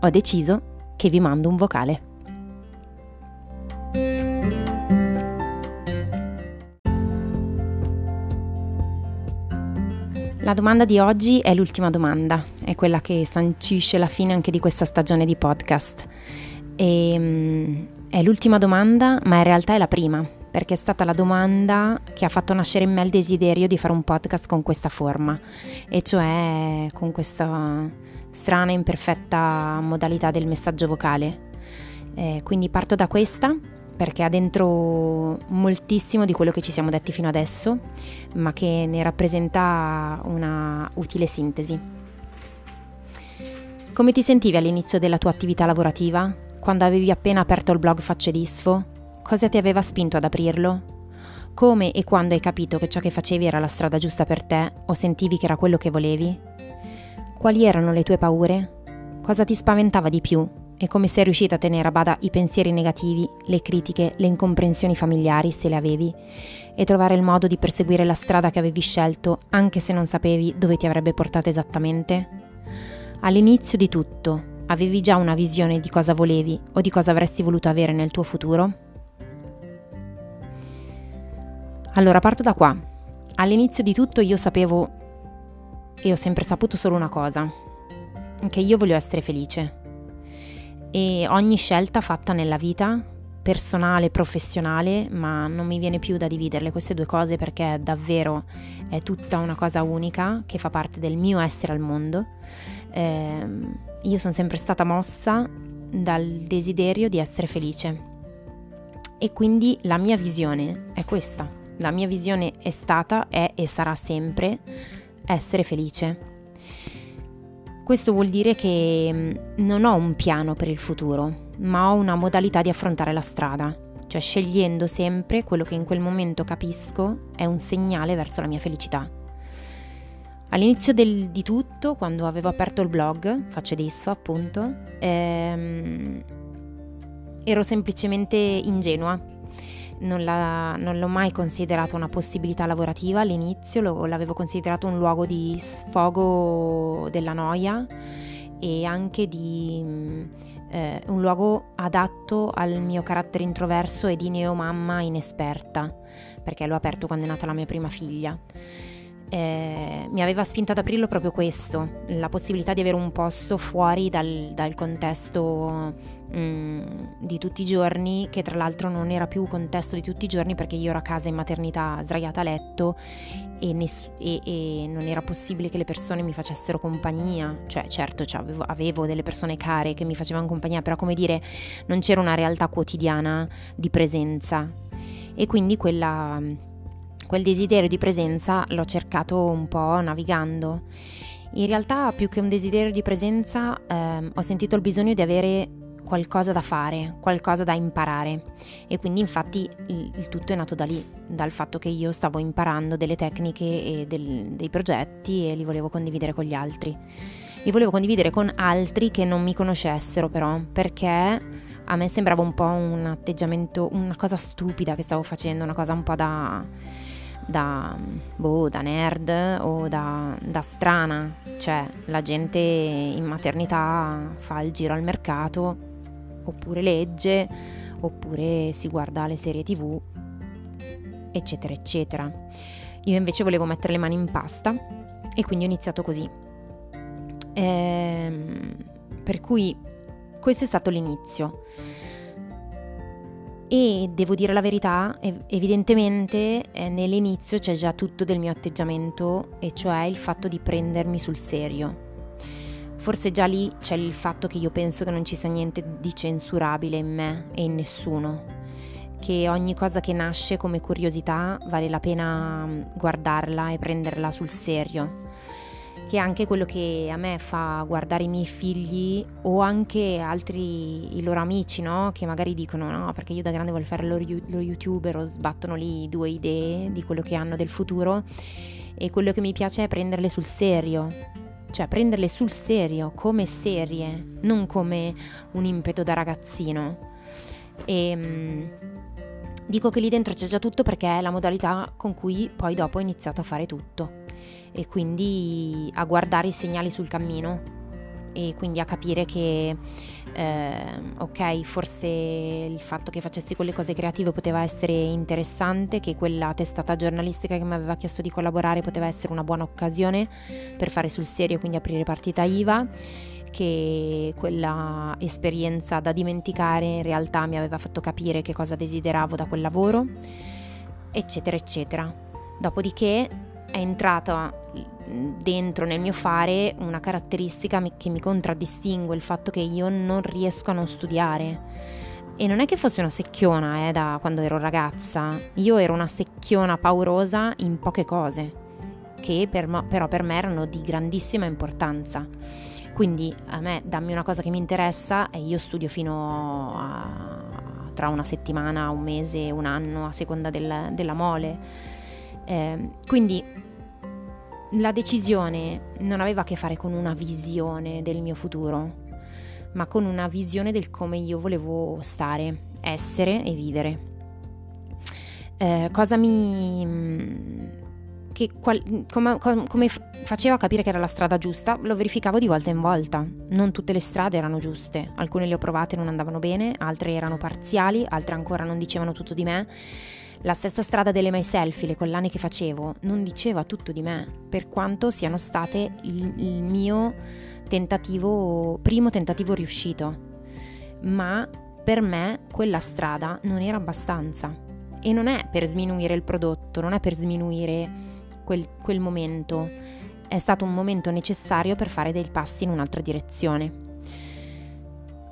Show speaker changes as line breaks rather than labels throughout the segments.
ho deciso che vi mando un vocale. La domanda di oggi è l'ultima domanda, è quella che sancisce la fine anche di questa stagione di podcast. E, um, è l'ultima domanda, ma in realtà è la prima, perché è stata la domanda che ha fatto nascere in me il desiderio di fare un podcast con questa forma, e cioè con questa strana e imperfetta modalità del messaggio vocale. Eh, quindi parto da questa perché ha dentro moltissimo di quello che ci siamo detti fino adesso, ma che ne rappresenta una utile sintesi. Come ti sentivi all'inizio della tua attività lavorativa? Quando avevi appena aperto il blog Facce Disfo? Cosa ti aveva spinto ad aprirlo? Come e quando hai capito che ciò che facevi era la strada giusta per te o sentivi che era quello che volevi? Quali erano le tue paure? Cosa ti spaventava di più? E come sei riuscita a tenere a bada i pensieri negativi, le critiche, le incomprensioni familiari, se le avevi, e trovare il modo di perseguire la strada che avevi scelto, anche se non sapevi dove ti avrebbe portato esattamente? All'inizio di tutto, avevi già una visione di cosa volevi o di cosa avresti voluto avere nel tuo futuro? Allora parto da qua. All'inizio di tutto io sapevo e ho sempre saputo solo una cosa, che io voglio essere felice. E ogni scelta fatta nella vita, personale, professionale, ma non mi viene più da dividerle queste due cose perché davvero è tutta una cosa unica che fa parte del mio essere al mondo. Eh, io sono sempre stata mossa dal desiderio di essere felice. E quindi la mia visione è questa. La mia visione è stata, è e sarà sempre essere felice. Questo vuol dire che mm, non ho un piano per il futuro, ma ho una modalità di affrontare la strada, cioè scegliendo sempre quello che in quel momento capisco è un segnale verso la mia felicità. All'inizio del, di tutto, quando avevo aperto il blog, faccio disfo appunto, ehm, ero semplicemente ingenua non, non, l'ho mai considerato una possibilità lavorativa all'inizio, lo, l'avevo considerato un luogo di sfogo della noia e anche di eh, un luogo adatto al mio carattere introverso e di neomamma inesperta, perché l'ho aperto quando è nata la mia prima figlia. Eh, mi aveva spinto ad aprirlo proprio questo, la possibilità di avere un posto fuori dal, dal contesto mm, di tutti i giorni, che tra l'altro non era più contesto di tutti i giorni perché io ero a casa in maternità sdraiata a letto e, ness- e, e non era possibile che le persone mi facessero compagnia, cioè certo cioè, avevo, avevo delle persone care che mi facevano compagnia, però come dire non c'era una realtà quotidiana di presenza. E quindi quella quel desiderio di presenza l'ho cercato un po' navigando. In realtà più che un desiderio di presenza ehm, ho sentito il bisogno di avere qualcosa da fare, qualcosa da imparare e quindi infatti il, il tutto è nato da lì, dal fatto che io stavo imparando delle tecniche e del, dei progetti e li volevo condividere con gli altri. Li volevo condividere con altri che non mi conoscessero però perché a me sembrava un po' un atteggiamento, una cosa stupida che stavo facendo, una cosa un po' da da, boh, da nerd o da, da strana, cioè la gente in maternità fa il giro al mercato oppure legge oppure si guarda le serie tv eccetera eccetera. Io invece volevo mettere le mani in pasta e quindi ho iniziato così. Ehm, per cui questo è stato l'inizio. E devo dire la verità, evidentemente eh, nell'inizio c'è già tutto del mio atteggiamento, e cioè il fatto di prendermi sul serio. Forse già lì c'è il fatto che io penso che non ci sia niente di censurabile in me e in nessuno, che ogni cosa che nasce come curiosità vale la pena guardarla e prenderla sul serio. Che è anche quello che a me fa guardare i miei figli o anche altri i loro amici, no? Che magari dicono no, perché io da grande voglio fare lo, lo youtuber o sbattono lì due idee di quello che hanno del futuro e quello che mi piace è prenderle sul serio, cioè prenderle sul serio come serie, non come un impeto da ragazzino. E ehm, dico che lì dentro c'è già tutto perché è la modalità con cui poi dopo ho iniziato a fare tutto e quindi a guardare i segnali sul cammino e quindi a capire che eh, ok forse il fatto che facessi quelle cose creative poteva essere interessante che quella testata giornalistica che mi aveva chiesto di collaborare poteva essere una buona occasione per fare sul serio quindi aprire partita IVA che quella esperienza da dimenticare in realtà mi aveva fatto capire che cosa desideravo da quel lavoro eccetera eccetera. Dopodiché è entrata dentro nel mio fare una caratteristica che mi contraddistingue, il fatto che io non riesco a non studiare. E non è che fossi una secchiona eh, da quando ero ragazza, io ero una secchiona paurosa in poche cose, che per, però per me erano di grandissima importanza. Quindi a me dammi una cosa che mi interessa e io studio fino a tra una settimana, un mese, un anno, a seconda del, della mole. Eh, quindi la decisione non aveva a che fare con una visione del mio futuro, ma con una visione del come io volevo stare, essere e vivere. Eh, cosa mi... Che, qual, come, come faceva capire che era la strada giusta, lo verificavo di volta in volta. Non tutte le strade erano giuste, alcune le ho provate e non andavano bene, altre erano parziali, altre ancora non dicevano tutto di me la stessa strada delle My Selfie, le collane che facevo, non diceva tutto di me, per quanto siano state il, il mio tentativo, primo tentativo riuscito. Ma per me quella strada non era abbastanza. E non è per sminuire il prodotto, non è per sminuire quel, quel momento. È stato un momento necessario per fare dei passi in un'altra direzione.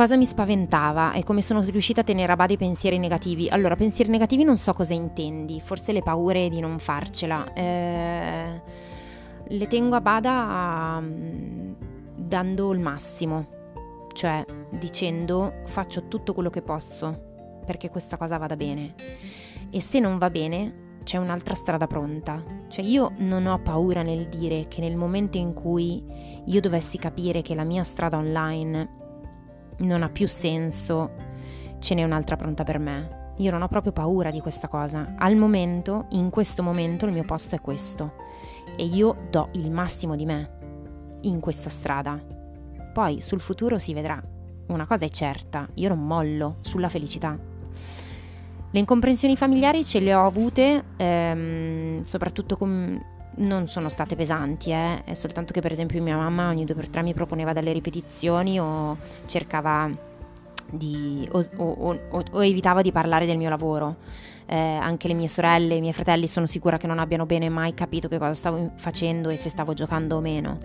Cosa mi spaventava e come sono riuscita a tenere a bada i pensieri negativi? Allora, pensieri negativi non so cosa intendi, forse le paure di non farcela. Eh, le tengo a bada um, dando il massimo, cioè dicendo faccio tutto quello che posso perché questa cosa vada bene. E se non va bene, c'è un'altra strada pronta. Cioè io non ho paura nel dire che nel momento in cui io dovessi capire che la mia strada online non ha più senso, ce n'è un'altra pronta per me. Io non ho proprio paura di questa cosa. Al momento, in questo momento, il mio posto è questo. E io do il massimo di me in questa strada. Poi sul futuro si vedrà. Una cosa è certa, io non mollo sulla felicità. Le incomprensioni familiari ce le ho avute, ehm, soprattutto con non sono state pesanti, eh? è soltanto che per esempio mia mamma ogni due per tre mi proponeva delle ripetizioni o cercava di, o, o, o, o evitava di parlare del mio lavoro. Eh, anche le mie sorelle, i miei fratelli sono sicura che non abbiano bene mai capito che cosa stavo facendo e se stavo giocando o meno.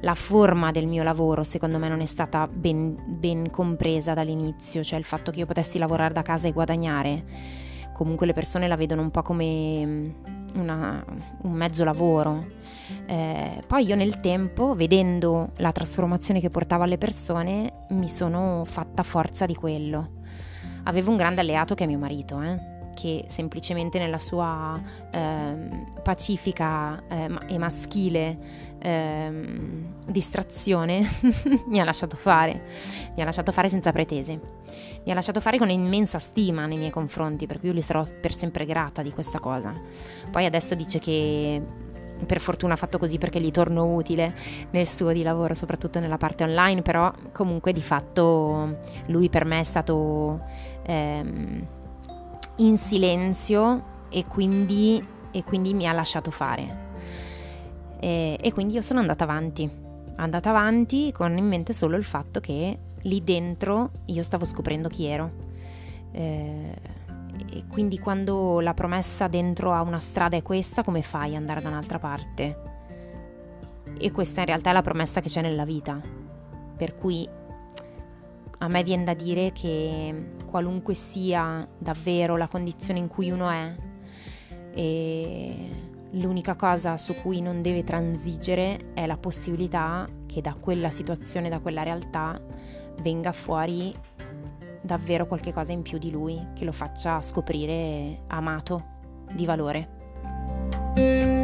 La forma del mio lavoro secondo me non è stata ben, ben compresa dall'inizio, cioè il fatto che io potessi lavorare da casa e guadagnare. Comunque le persone la vedono un po' come una, un mezzo lavoro. Eh, poi io nel tempo, vedendo la trasformazione che portava alle persone, mi sono fatta forza di quello. Avevo un grande alleato che è mio marito, eh, che semplicemente nella sua eh, pacifica eh, e maschile ehm, distrazione mi ha lasciato fare, mi ha lasciato fare senza pretese, mi ha lasciato fare con immensa stima nei miei confronti, per cui io gli sarò per sempre grata di questa cosa. Poi adesso dice che per fortuna ha fatto così perché gli torno utile nel suo di lavoro, soprattutto nella parte online, però comunque di fatto lui per me è stato ehm, in silenzio e quindi, e quindi mi ha lasciato fare. E, e quindi io sono andata avanti, andata avanti con in mente solo il fatto che lì dentro io stavo scoprendo chi ero. Eh, e quindi quando la promessa dentro a una strada è questa, come fai ad andare da un'altra parte? E questa in realtà è la promessa che c'è nella vita. Per cui a me viene da dire che qualunque sia davvero la condizione in cui uno è, L'unica cosa su cui non deve transigere è la possibilità che da quella situazione, da quella realtà, venga fuori davvero qualche cosa in più di lui che lo faccia scoprire amato, di valore.